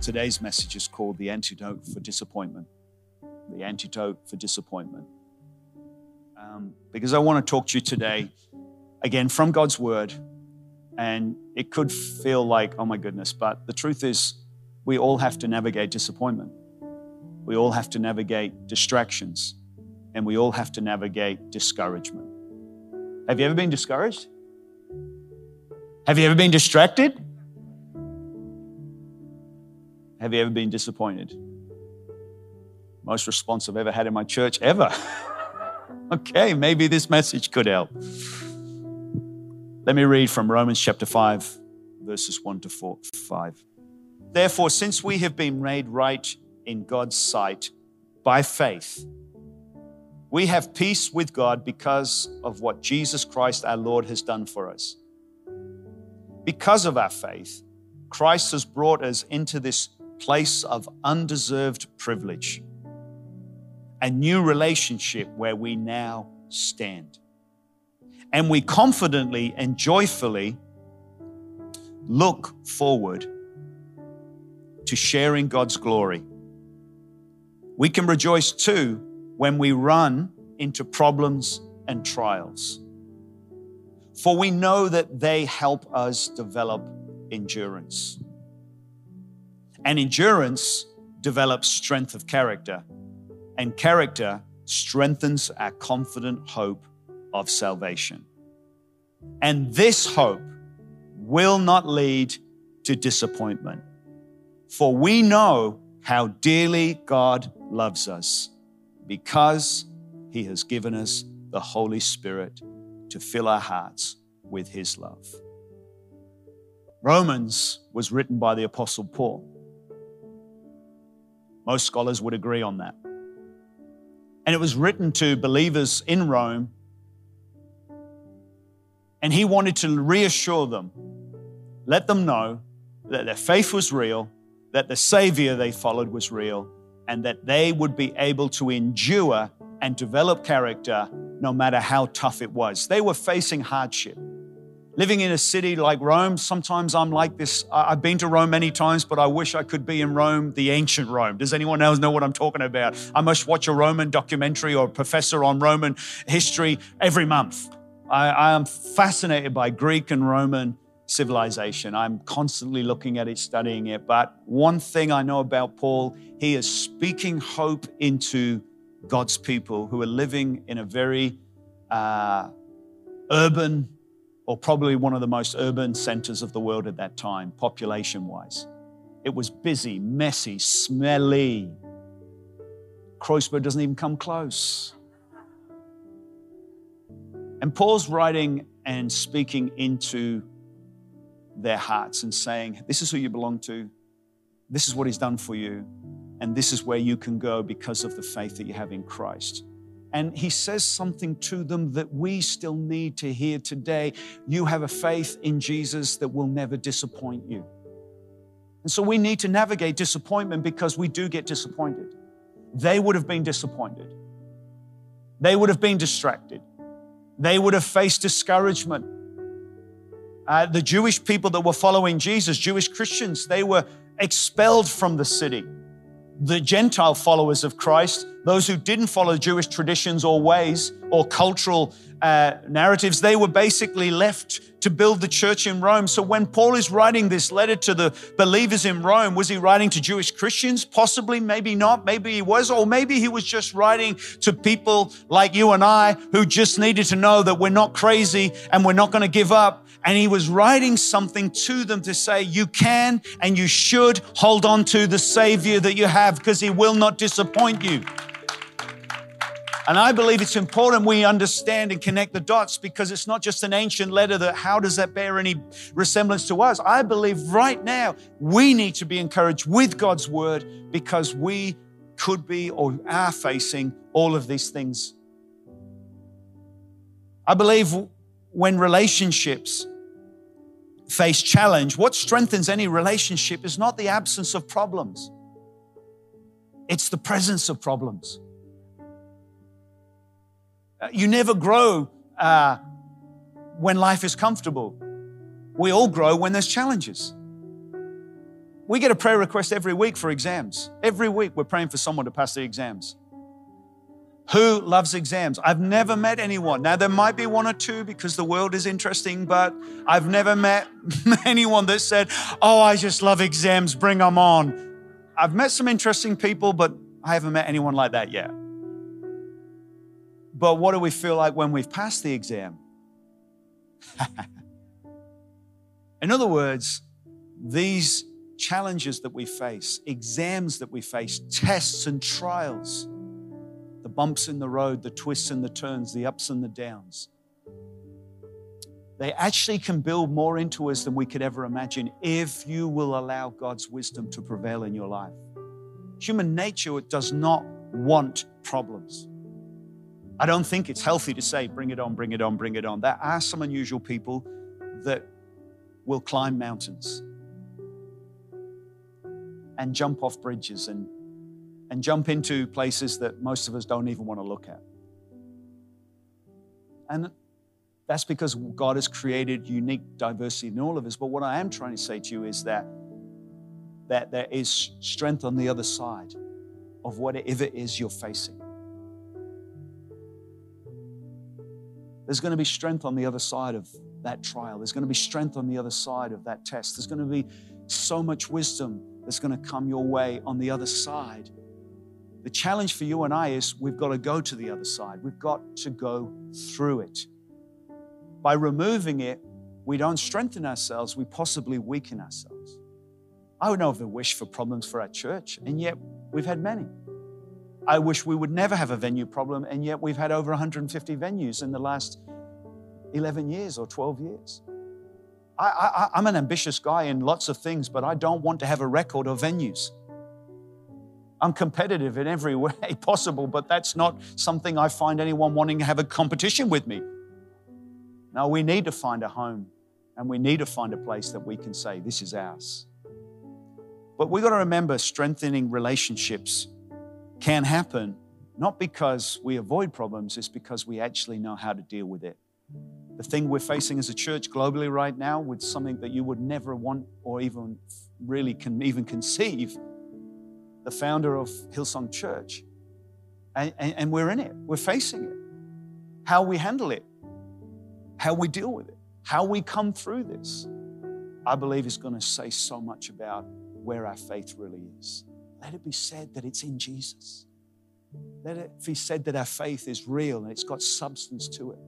Today's message is called The Antidote for Disappointment. The Antidote for Disappointment. Um, because I want to talk to you today, again, from God's Word. And it could feel like, oh my goodness, but the truth is, we all have to navigate disappointment. We all have to navigate distractions. And we all have to navigate discouragement. Have you ever been discouraged? Have you ever been distracted? Have you ever been disappointed? Most response I've ever had in my church ever. okay, maybe this message could help. Let me read from Romans chapter 5, verses 1 to 4, 5. Therefore, since we have been made right in God's sight by faith, we have peace with God because of what Jesus Christ our Lord has done for us. Because of our faith, Christ has brought us into this place of undeserved privilege, a new relationship where we now stand. And we confidently and joyfully look forward to sharing God's glory. We can rejoice too when we run into problems and trials. For we know that they help us develop endurance. And endurance develops strength of character, and character strengthens our confident hope of salvation. And this hope will not lead to disappointment, for we know how dearly God loves us because he has given us the Holy Spirit to fill our hearts with his love. Romans was written by the Apostle Paul. Most scholars would agree on that. And it was written to believers in Rome. And he wanted to reassure them, let them know that their faith was real, that the Savior they followed was real, and that they would be able to endure and develop character no matter how tough it was. They were facing hardship. Living in a city like Rome, sometimes I'm like this. I've been to Rome many times, but I wish I could be in Rome, the ancient Rome. Does anyone else know what I'm talking about? I must watch a Roman documentary or a professor on Roman history every month. I, I am fascinated by Greek and Roman civilization. I'm constantly looking at it, studying it. But one thing I know about Paul, he is speaking hope into God's people who are living in a very uh, urban, or probably one of the most urban centers of the world at that time, population wise. It was busy, messy, smelly. Kreuzberg doesn't even come close. And Paul's writing and speaking into their hearts and saying, This is who you belong to, this is what he's done for you, and this is where you can go because of the faith that you have in Christ. And he says something to them that we still need to hear today. You have a faith in Jesus that will never disappoint you. And so we need to navigate disappointment because we do get disappointed. They would have been disappointed. They would have been distracted. They would have faced discouragement. Uh, the Jewish people that were following Jesus, Jewish Christians, they were expelled from the city the Gentile followers of Christ, those who didn't follow Jewish traditions or ways or cultural uh, narratives, they were basically left to build the church in Rome. So when Paul is writing this letter to the believers in Rome, was he writing to Jewish Christians? Possibly, maybe not. Maybe he was, or maybe he was just writing to people like you and I who just needed to know that we're not crazy and we're not going to give up and he was writing something to them to say, You can and you should hold on to the Savior that you have because he will not disappoint you. And I believe it's important we understand and connect the dots because it's not just an ancient letter that how does that bear any resemblance to us? I believe right now we need to be encouraged with God's word because we could be or are facing all of these things. I believe when relationships face challenge, what strengthens any relationship is not the absence of problems, it's the presence of problems. Uh, you never grow uh, when life is comfortable. We all grow when there's challenges. We get a prayer request every week for exams. Every week we're praying for someone to pass the exams. Who loves exams? I've never met anyone. Now, there might be one or two because the world is interesting, but I've never met anyone that said, Oh, I just love exams, bring them on. I've met some interesting people, but I haven't met anyone like that yet. But what do we feel like when we've passed the exam? In other words, these challenges that we face, exams that we face, tests and trials, bumps in the road, the twists and the turns, the ups and the downs, they actually can build more into us than we could ever imagine if you will allow God's wisdom to prevail in your life. Human nature does not want problems. I don't think it's healthy to say, bring it on, bring it on, bring it on. There are some unusual people that will climb mountains and jump off bridges and, and jump into places that most of us don't even want to look at. And that's because God has created unique diversity in all of us. But what I am trying to say to you is that, that there is strength on the other side of whatever it is you're facing. There's going to be strength on the other side of that trial. There's going to be strength on the other side of that test. There's going to be so much wisdom that's going to come your way on the other side. The challenge for you and I is we've got to go to the other side. We've got to go through it. By removing it, we don't strengthen ourselves, we possibly weaken ourselves. I would never wish for problems for our church, and yet we've had many. I wish we would never have a venue problem, and yet we've had over 150 venues in the last 11 years or 12 years. I, am an ambitious guy in lots of things, but I don't want to have a record of venues. I'm competitive in every way possible, but that's not something I find anyone wanting to have a competition with me. No, we need to find a home and we need to find a place that we can say, this is ours. But we've got to remember strengthening relationships can happen not because we avoid problems, it's because we actually know how to deal with it the thing we're facing as a church globally right now with something that you would never want or even really can even conceive the founder of hillsong church and, and, and we're in it. We're facing it. How we handle it how we deal with it how we come through this i believe is going to say so much about where our faith really is. Let it be said that it's in jesus. Let it be said that our faith is real and it's got substance to it.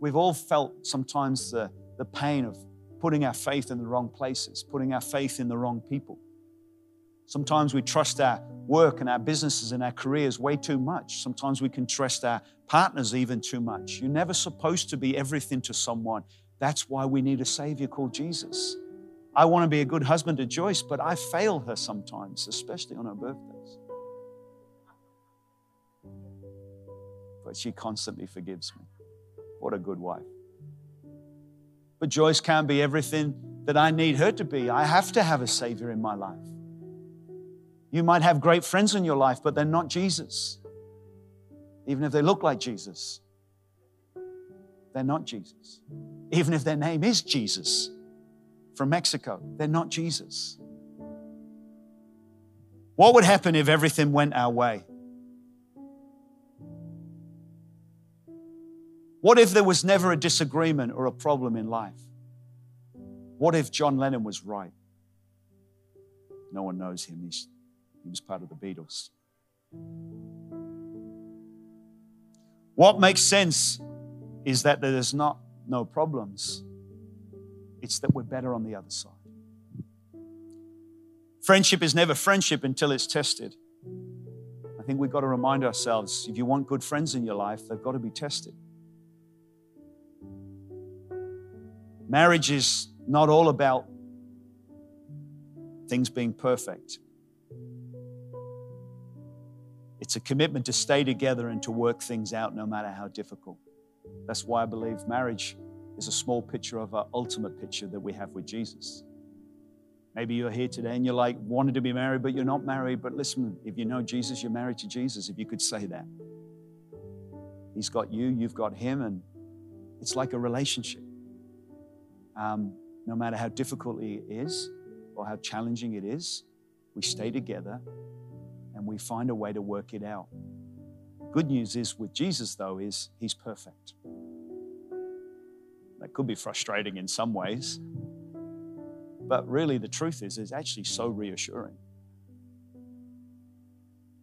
We've all felt sometimes the, the pain of putting our faith in the wrong places, putting our faith in the wrong people. Sometimes we trust our work and our businesses and our careers way too much. Sometimes we can trust our partners even too much. You're never supposed to be everything to someone. That's why we need a Savior called Jesus. I want to be a good husband to Joyce, but I fail her sometimes, especially on her birthdays. But she constantly forgives me. What a good wife. But Joyce can't be everything that I need her to be. I have to have a Savior in my life. You might have great friends in your life, but they're not Jesus. Even if they look like Jesus, they're not Jesus. Even if their name is Jesus from Mexico, they're not Jesus. What would happen if everything went our way? What if there was never a disagreement or a problem in life? What if John Lennon was right? No one knows him. He's, he was part of the Beatles. What makes sense is that there's not no problems. It's that we're better on the other side. Friendship is never friendship until it's tested. I think we've got to remind ourselves if you want good friends in your life, they've got to be tested. Marriage is not all about things being perfect. It's a commitment to stay together and to work things out no matter how difficult. That's why I believe marriage is a small picture of our ultimate picture that we have with Jesus. Maybe you're here today and you're like, wanted to be married, but you're not married. But listen, if you know Jesus, you're married to Jesus, if you could say that. He's got you, you've got him, and it's like a relationship um, no matter how difficult it is, or how challenging it is, we stay together we find a way to work it out. Good news is with Jesus, though, is he's perfect. That could be frustrating in some ways, but really the truth is, it's actually so reassuring.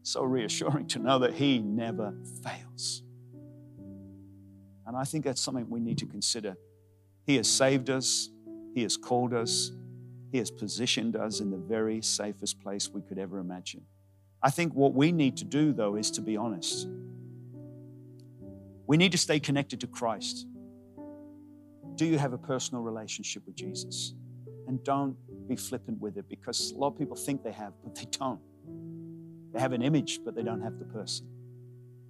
So reassuring to know that he never fails. And I think that's something we need to consider. He has saved us, He has called us, He has positioned us in the very safest place we could ever imagine. I think what we need to do, though, is to be honest. We need to stay connected to Christ. Do you have a personal relationship with Jesus? And don't be flippant with it because a lot of people think they have, but they don't. They have an image, but they don't have the person.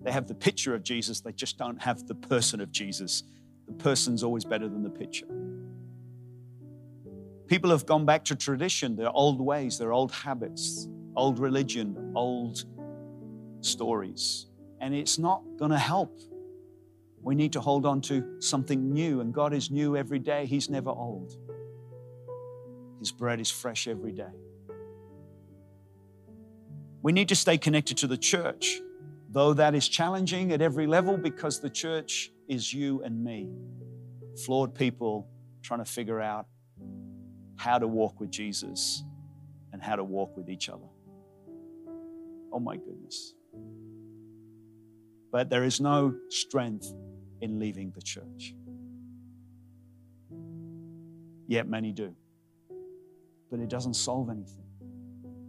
They have the picture of Jesus, they just don't have the person of Jesus. The person's always better than the picture. People have gone back to tradition, their old ways, their old habits, old religion, old stories. And it's not going to help. We need to hold on to something new, and God is new every day. He's never old. His bread is fresh every day. We need to stay connected to the church, though that is challenging at every level because the church is you and me, flawed people trying to figure out how to walk with Jesus and how to walk with each other. Oh my goodness. But there is no strength in leaving the church. Yet many do. But it doesn't solve anything.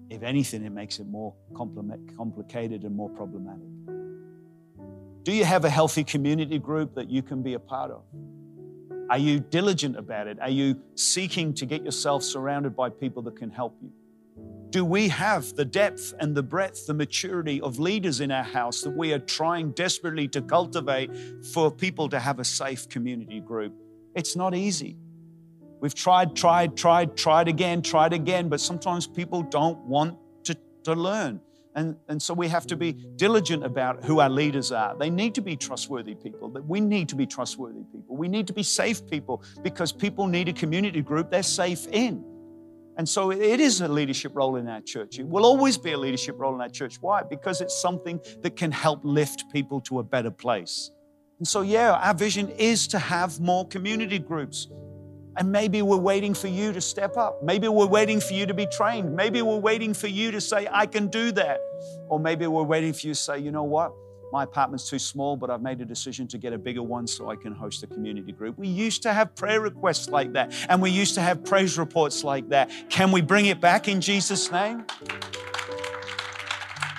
If anything, it makes it more complicated and more problematic. Do you have a healthy community group that you can be a part of? Are you diligent about it? Are you seeking to get yourself surrounded by people that can help you? Do we have the depth and the breadth, the maturity of leaders in our house that we are trying desperately to cultivate for people to have a safe community group? It's not easy. We've tried, tried, tried, tried again, tried again, but sometimes people don't want to, to learn. And, and so we have to be diligent about who our leaders are. They need to be trustworthy people. We need to be trustworthy people. We need to be safe people because people need a community group they're safe in. And so it is a leadership role in our church. It will always be a leadership role in our church. Why? Because it's something that can help lift people to a better place. And so, yeah, our vision is to have more community groups. And maybe we're waiting for you to step up. Maybe we're waiting for you to be trained. Maybe we're waiting for you to say, I can do that. Or maybe we're waiting for you to say, you know what? My apartment's too small, but I've made a decision to get a bigger one so I can host a community group. We used to have prayer requests like that, and we used to have praise reports like that. Can we bring it back in Jesus' name?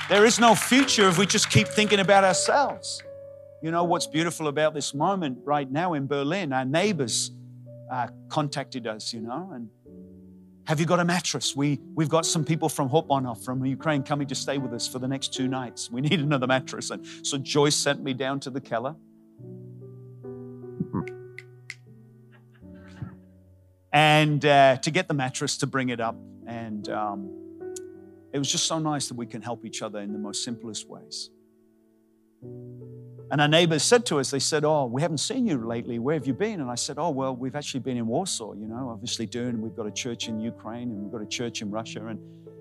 There is no future if we just keep thinking about ourselves. You know what's beautiful about this moment right now in Berlin? Our neighbors uh, contacted us, you know, and have you got a mattress? We, we've got some people from Hoponov, from Ukraine, coming to stay with us for the next two nights. We need another mattress. And so Joyce sent me down to the Keller. And uh, to get the mattress, to bring it up. And um, it was just so nice that we can help each other in the most simplest ways. And our neighbors said to us, they said, Oh, we haven't seen you lately. Where have you been? And I said, Oh, well, we've actually been in Warsaw, you know, obviously doing, we've got a church in Ukraine and we've got a church in Russia. And,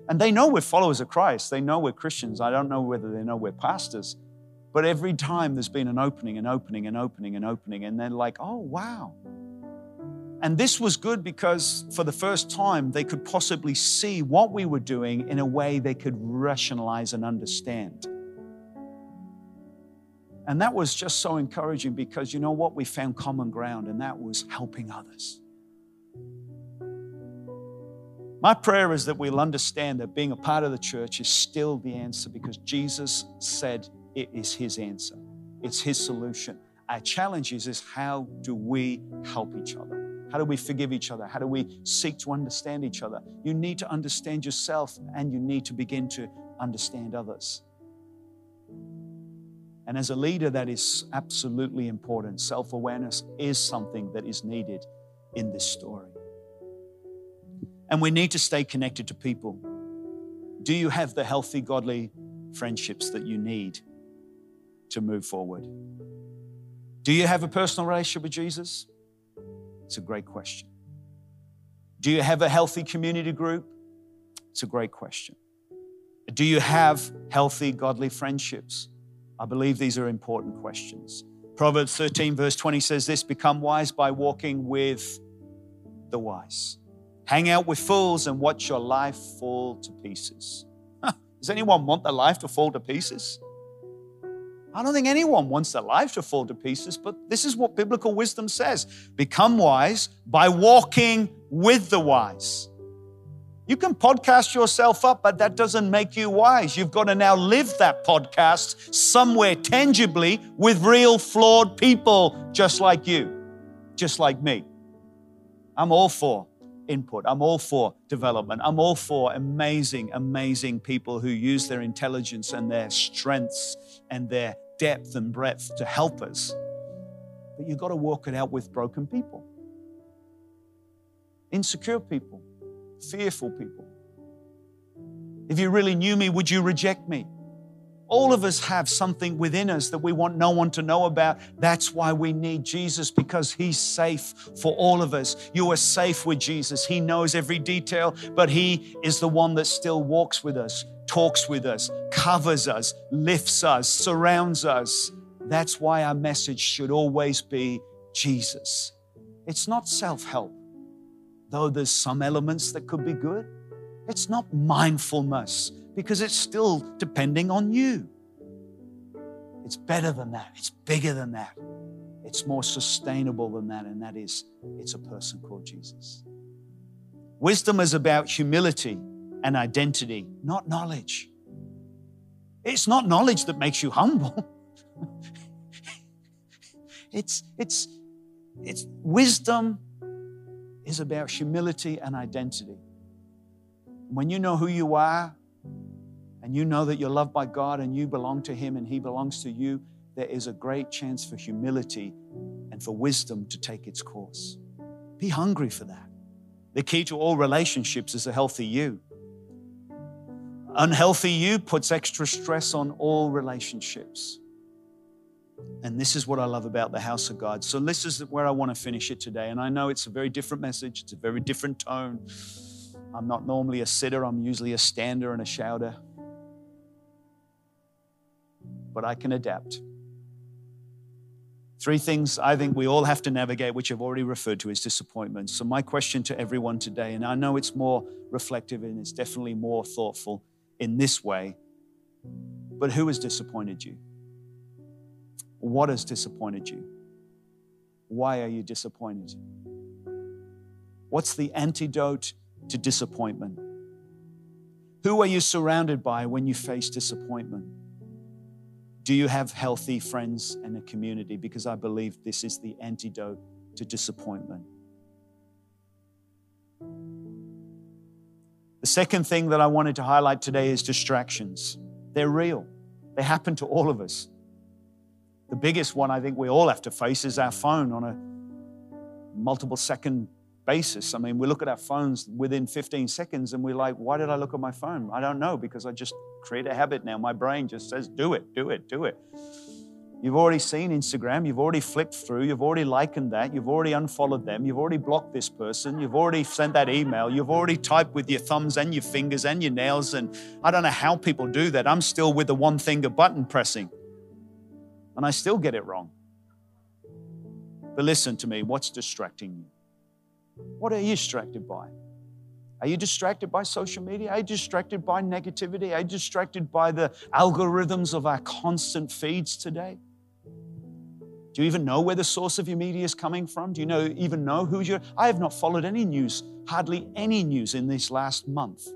and they know we're followers of Christ. They know we're Christians. I don't know whether they know we're pastors. But every time there's been an opening, an opening, an opening, an opening. And they're like, Oh, wow. And this was good because for the first time, they could possibly see what we were doing in a way they could rationalize and understand. And that was just so encouraging because you know what? We found common ground, and that was helping others. My prayer is that we'll understand that being a part of the church is still the answer because Jesus said it is His answer, it's His solution. Our challenge is, is how do we help each other? How do we forgive each other? How do we seek to understand each other? You need to understand yourself and you need to begin to understand others. And as a leader, that is absolutely important. Self awareness is something that is needed in this story. And we need to stay connected to people. Do you have the healthy, godly friendships that you need to move forward? Do you have a personal relationship with Jesus? It's a great question. Do you have a healthy community group? It's a great question. Do you have healthy, godly friendships? I believe these are important questions. Proverbs 13, verse 20 says this Become wise by walking with the wise. Hang out with fools and watch your life fall to pieces. Does anyone want their life to fall to pieces? I don't think anyone wants their life to fall to pieces, but this is what biblical wisdom says become wise by walking with the wise. You can podcast yourself up, but that doesn't make you wise. You've got to now live that podcast somewhere tangibly with real flawed people just like you, just like me. I'm all for input. I'm all for development. I'm all for amazing, amazing people who use their intelligence and their strengths and their depth and breadth to help us. But you've got to walk it out with broken people, insecure people, fearful people. If you really knew me, would you reject me? All of us have something within us that we want no one to know about. That's why we need Jesus because He's safe for all of us. You are safe with Jesus. He knows every detail, but He is the one that still walks with us, talks with us, covers us, lifts us, surrounds us. That's why our message should always be Jesus. It's not self help, though there's some elements that could be good. It's not mindfulness because it's still depending on you. It's better than that, it's bigger than that, it's more sustainable than that, and that is it's a person called Jesus. Wisdom is about humility and identity, not knowledge. It's not knowledge that makes you humble. it's, it's, it's wisdom is about humility and identity. When you know who you are and you know that you're loved by God and you belong to Him and He belongs to you, there is a great chance for humility and for wisdom to take its course. Be hungry for that. The key to all relationships is a healthy you. Unhealthy you puts extra stress on all relationships. And this is what I love about the house of God. So, this is where I want to finish it today. And I know it's a very different message, it's a very different tone. I'm not normally a sitter, I'm usually a stander and a shouter but I can adapt. Three things I think we all have to navigate, which I've already referred to, is disappointment. So, my question to everyone today, and I know it's more reflective and it's definitely more thoughtful in this way, but who has disappointed you? What has disappointed you? Why are you disappointed? What's the antidote to disappointment? Who are you surrounded by when you face disappointment? Do you have healthy friends and a community? Because I believe this is the antidote to disappointment. The second thing that I wanted to highlight today is distractions. They're real, they happen to all of us. The biggest one I think we all have to face is our phone on a multiple second basis. I mean, we look at our phones within 15 seconds and we're like, why did I look at my phone? I don't know because I just create a habit now. My brain just says, do it, do it, do it. You've already seen Instagram, you've already flipped through, you've already likened that, you've already unfollowed them, you've already blocked this person, you've already sent that email, you've already typed with your thumbs and your fingers and your nails. And I don't know how people do that. I'm still with the one finger button pressing, and I still get it wrong. But listen to me, what's distracting you? What are you distracted by? Are you distracted by social media? Are you distracted by negativity? Are you distracted by the algorithms of our constant feeds today? Do you even know where the source of your media is coming from? Do you know, even know who you're? I have not followed any news, hardly any news in this last month.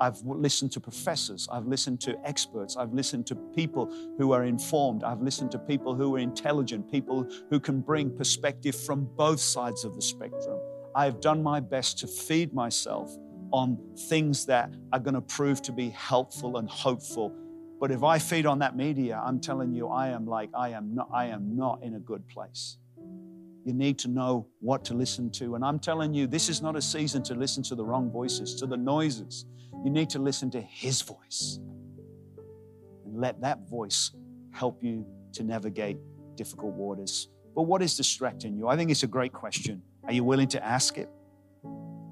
I've listened to professors, I've listened to experts, I've listened to people who are informed, I've listened to people who are intelligent, people who can bring perspective from both sides of the spectrum. I've done my best to feed myself on things that are going to prove to be helpful and hopeful. But if I feed on that media, I'm telling you, I am like, I am not, I am not in a good place. You need to know what to listen to. And I'm telling you, this is not a season to listen to the wrong voices, to the noises. You need to listen to His voice and let that voice help you to navigate difficult waters. But what is distracting you? I think it's a great question. Are you willing to ask it?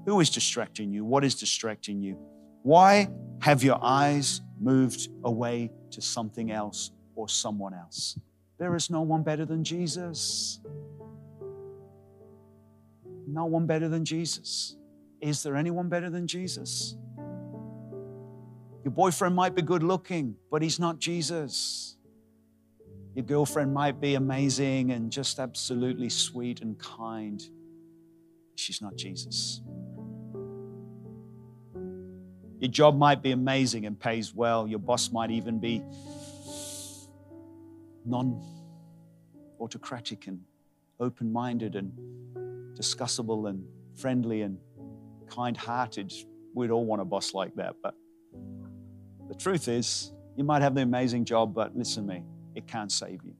Who is distracting you? What is distracting you? Why have your eyes moved away to something else or someone else? There is no one better than Jesus. No one better than Jesus. Is there anyone better than Jesus? Your boyfriend might be good looking, but he's not Jesus. Your girlfriend might be amazing and just absolutely sweet and kind. She's not Jesus. Your job might be amazing and pays well. Your boss might even be non autocratic and open minded and discussable and friendly and kind hearted. We'd all want a boss like that. But the truth is, you might have the amazing job, but listen to me, it can't save you.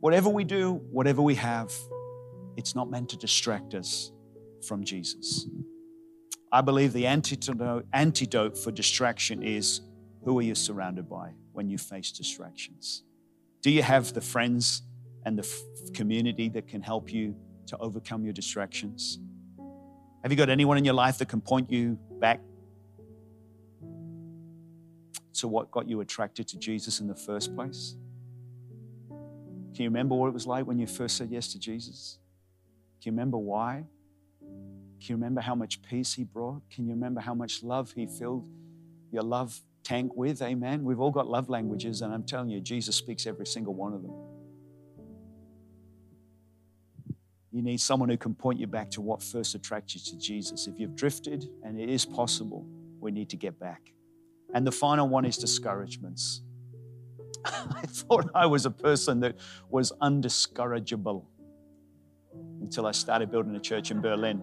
Whatever we do, whatever we have, it's not meant to distract us from Jesus. I believe the antidote, for distraction is who are you surrounded by when you face distractions? Do you have the friends and the community that can help you to overcome your distractions? Have you got anyone in your life that can point you back to what got you attracted to Jesus in the first place? Can you remember what it was like when you first said yes to Jesus? Can you remember why? Can you remember how much peace He brought? Can you remember how much love He filled your love tank with? Amen. We've all got love languages, and I'm telling you, Jesus speaks every single one of them. You need someone who can point you back to what first attracted you to Jesus. If you've drifted, and it is possible, we need to get back. And the final one is discouragements. I thought I was a person that was undiscourageable until I started building a church in Berlin.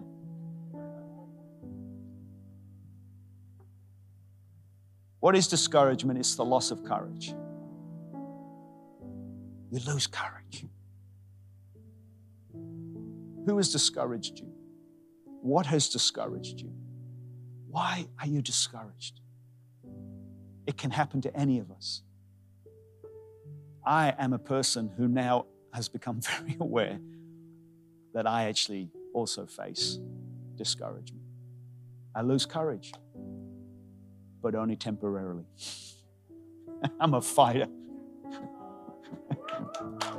What is discouragement? It's the loss of courage. You lose courage. Who has discouraged you? What has discouraged you? Why are you discouraged? It can happen to any of us. I am a person who now has become very aware that I actually also face discouragement. I lose courage, but only temporarily. I'm a fighter.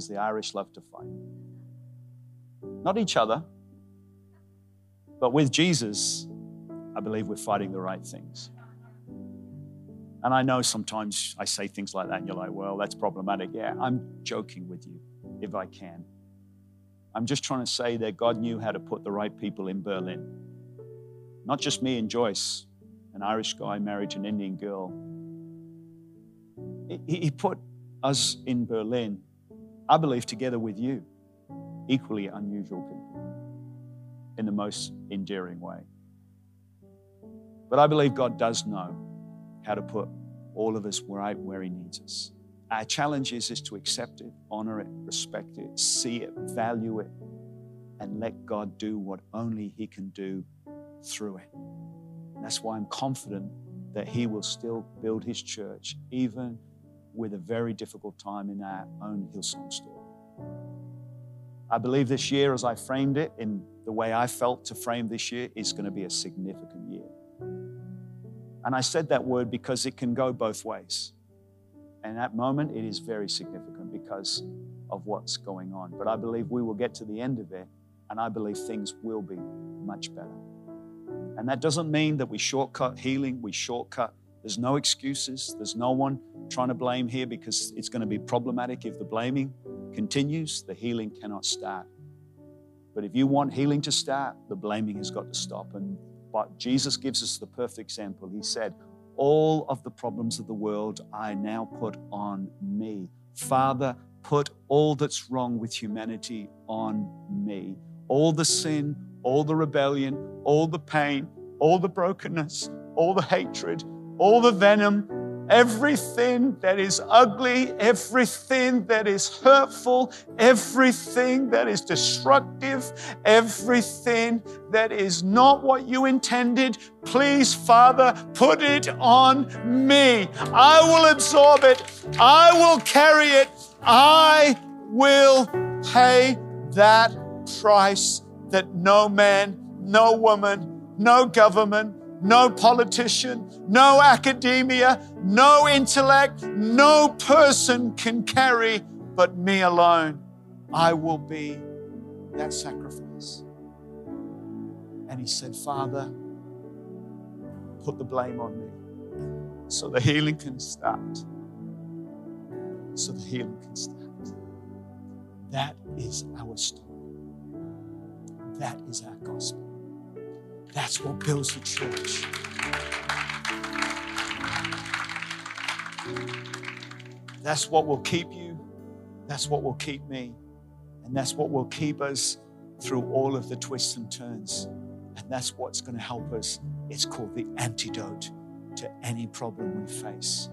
because the Irish love to fight. Not each other, but with Jesus, I believe we're fighting the right things. And I know sometimes I say things like that, and you're like, well, that's problematic. Yeah, I'm joking with you if I can. I'm just trying to say that God knew how to put the right people in Berlin. Not just me and Joyce, an Irish guy married to an Indian girl. He put us in Berlin, I believe, together with you, equally unusual people, in the most endearing way. But I believe God does know how to put all of us right where He needs us. Our challenge is, is to accept it, honor it, respect it, see it, value it, and let God do what only He can do through it. And that's why I'm confident that He will still build His church, even with a very difficult time in our own Hillsong story. I believe this year, as I framed it in the way I felt to frame this year, is going to be a significant year. And I said that word because it can go both ways. And that moment, it is very significant because of what's going on. But I believe we will get to the end of it, and I believe things will be much better. And that doesn't mean that we shortcut healing, we shortcut. There's no excuses. There's no one trying to blame here because it's going to be problematic if the blaming continues, the healing cannot start. But if you want healing to start, the blaming has got to stop. And but Jesus gives us the perfect example. He said, All of the problems of the world I now put on me. Father, put all that's wrong with humanity on me. All the sin, all the rebellion, all the pain, all the brokenness, all the hatred, all the venom, everything that is ugly, everything that is hurtful, everything that is destructive, everything that is not what you intended, please, Father, put it on me. I will absorb it, I will carry it. I will pay that price that no man, no woman, no government, no politician, no academia, no intellect, no person can carry but me alone. I will be that sacrifice. And he said, Father, put the blame on me so the healing can start. So the healing can start. That is our story. That is our gospel. That's what builds the church. That's what will keep you. That's what will keep me. And that's what will keep us through all of the twists and turns. And that's what's going to help us. It's called the antidote to any problem we face.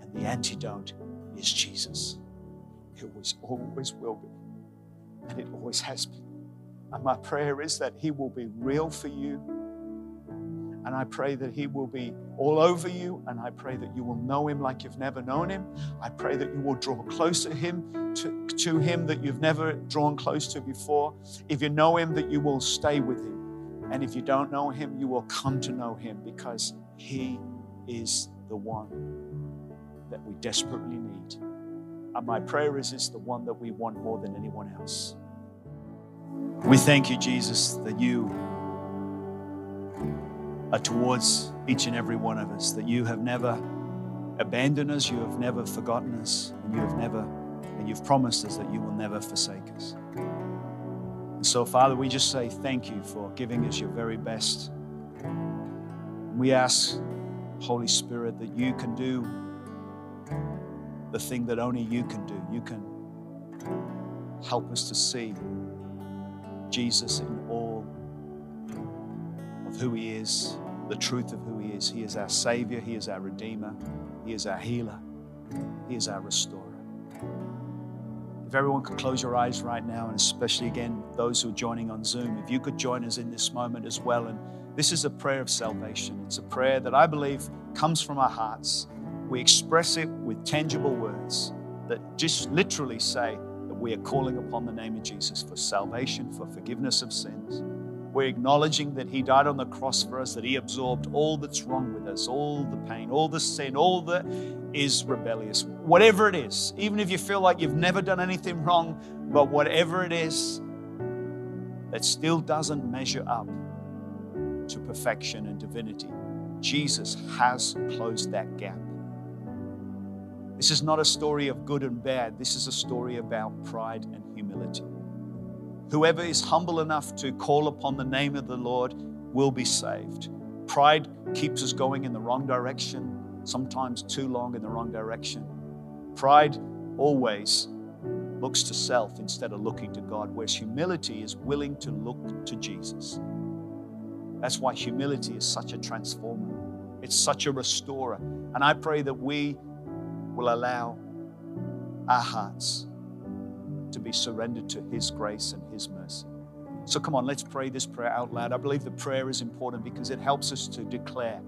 And the antidote is Jesus. It was always will be. And it always has been. And my prayer is that He will be real for you. And I pray that He will be all over you. And I pray that you will know Him like you've never known Him. I pray that you will draw close to Him, to, to Him that you've never drawn close to before. If you know Him, that you will stay with Him. And if you don't know Him, you will come to know Him because He is the one that we desperately need. And my prayer is is the one that we want more than anyone else. We thank you, Jesus, that you are towards each and every one of us, that you have never abandoned us, you have never forgotten us, and you have never, and you've promised us that you will never forsake us. And so, Father, we just say thank you for giving us your very best. We ask, Holy Spirit, that you can do the thing that only you can do. You can help us to see Jesus in all of who He is, the truth of who He is. He is our Savior, He is our Redeemer, He is our healer, He is our restorer. If everyone could close your eyes right now, and especially again those who are joining on Zoom, if you could join us in this moment as well. And this is a prayer of salvation. It's a prayer that I believe comes from our hearts. We express it with tangible words that just literally say, we are calling upon the name of Jesus for salvation, for forgiveness of sins. We're acknowledging that He died on the cross for us, that He absorbed all that's wrong with us, all the pain, all the sin, all that is rebellious. Whatever it is, even if you feel like you've never done anything wrong, but whatever it is that still doesn't measure up to perfection and divinity, Jesus has closed that gap. This is not a story of good and bad. This is a story about pride and humility. Whoever is humble enough to call upon the name of the Lord will be saved. Pride keeps us going in the wrong direction, sometimes too long in the wrong direction. Pride always looks to self instead of looking to God, whereas humility is willing to look to Jesus. That's why humility is such a transformer, it's such a restorer. And I pray that we will allow our hearts to be surrendered to His grace and His mercy. So come on, let's pray this prayer out loud. I believe the prayer is important because it helps us to declare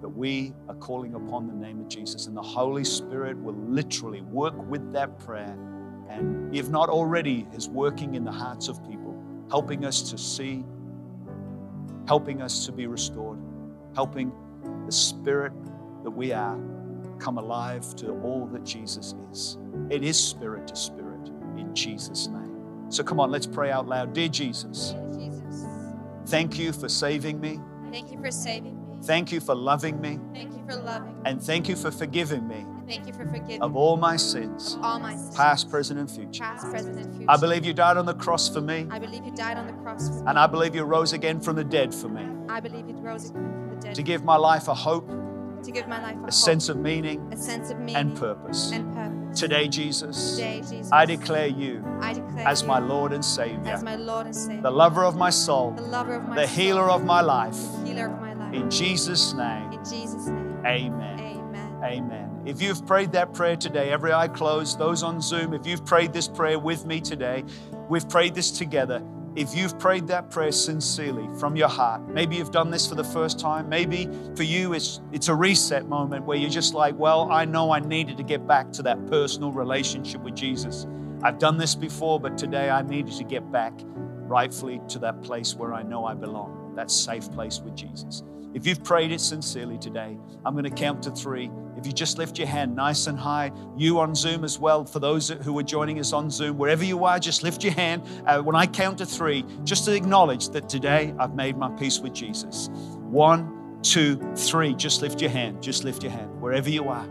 that we are calling upon the name of Jesus, and the Holy Spirit will literally work with that prayer. And if not already, is working in the hearts of people, helping us to see, helping us to be restored, helping the spirit that we are come alive to all that Jesus is. It is spirit to spirit in Jesus' name. So come on, let's pray out loud. Dear Jesus, Dear Jesus, thank you for saving me. thank you for saving me. Thank you for loving me. Thank you for loving me. And thank you for forgiving me thank you for forgiving of all my sins, all my sins, past, present, and future. past, present, and future. I believe you died on the cross for me, I believe you died on the cross for me. and I believe you rose again from the dead for me I believe you rose again from the dead to give my life a hope, to give my life a, a sense of meaning, a sense of meaning and purpose. and purpose. Today, Jesus, Today, Jesus, I declare you I declare as you my Lord and Savior, as my Lord and Savior, the lover of my soul, the lover of my the soul, healer of my life. the healer of my life. In Jesus' name, In Jesus' name, amen. Amen. Amen. If you've prayed that prayer today, every eye closed, those on Zoom, if you've prayed this prayer with me today, we've prayed this together. If you've prayed that prayer sincerely from your heart, maybe you've done this for the first time, maybe for you it's it's a reset moment where you're just like, well, I know I needed to get back to that personal relationship with Jesus. I've done this before, but today I needed to get back rightfully to that place where I know I belong, that safe place with Jesus. If you've prayed it sincerely today, I'm going to count to three. If you just lift your hand nice and high, you on Zoom as well, for those who are joining us on Zoom, wherever you are, just lift your hand. Uh, when I count to three, just to acknowledge that today I've made my peace with Jesus. One, two, three. Just lift your hand. Just lift your hand. Wherever you are,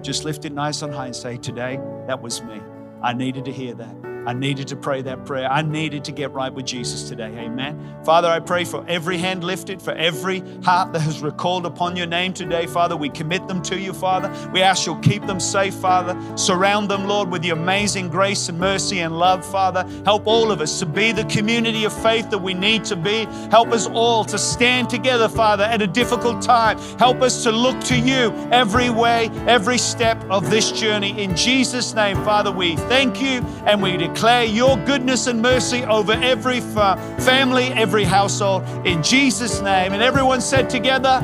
just lift it nice and high and say, Today, that was me. I needed to hear that. I needed to pray that prayer. I needed to get right with Jesus today. Amen. Father, I pray for every hand lifted, for every heart that has recalled upon your name today, Father. We commit them to you, Father. We ask you'll keep them safe, Father. Surround them, Lord, with your amazing grace and mercy and love, Father. Help all of us to be the community of faith that we need to be. Help us all to stand together, Father, at a difficult time. Help us to look to you every way, every step of this journey. In Jesus' name, Father, we thank you and we declare your goodness and mercy over every family, every household. In Jesus' name. And everyone said together,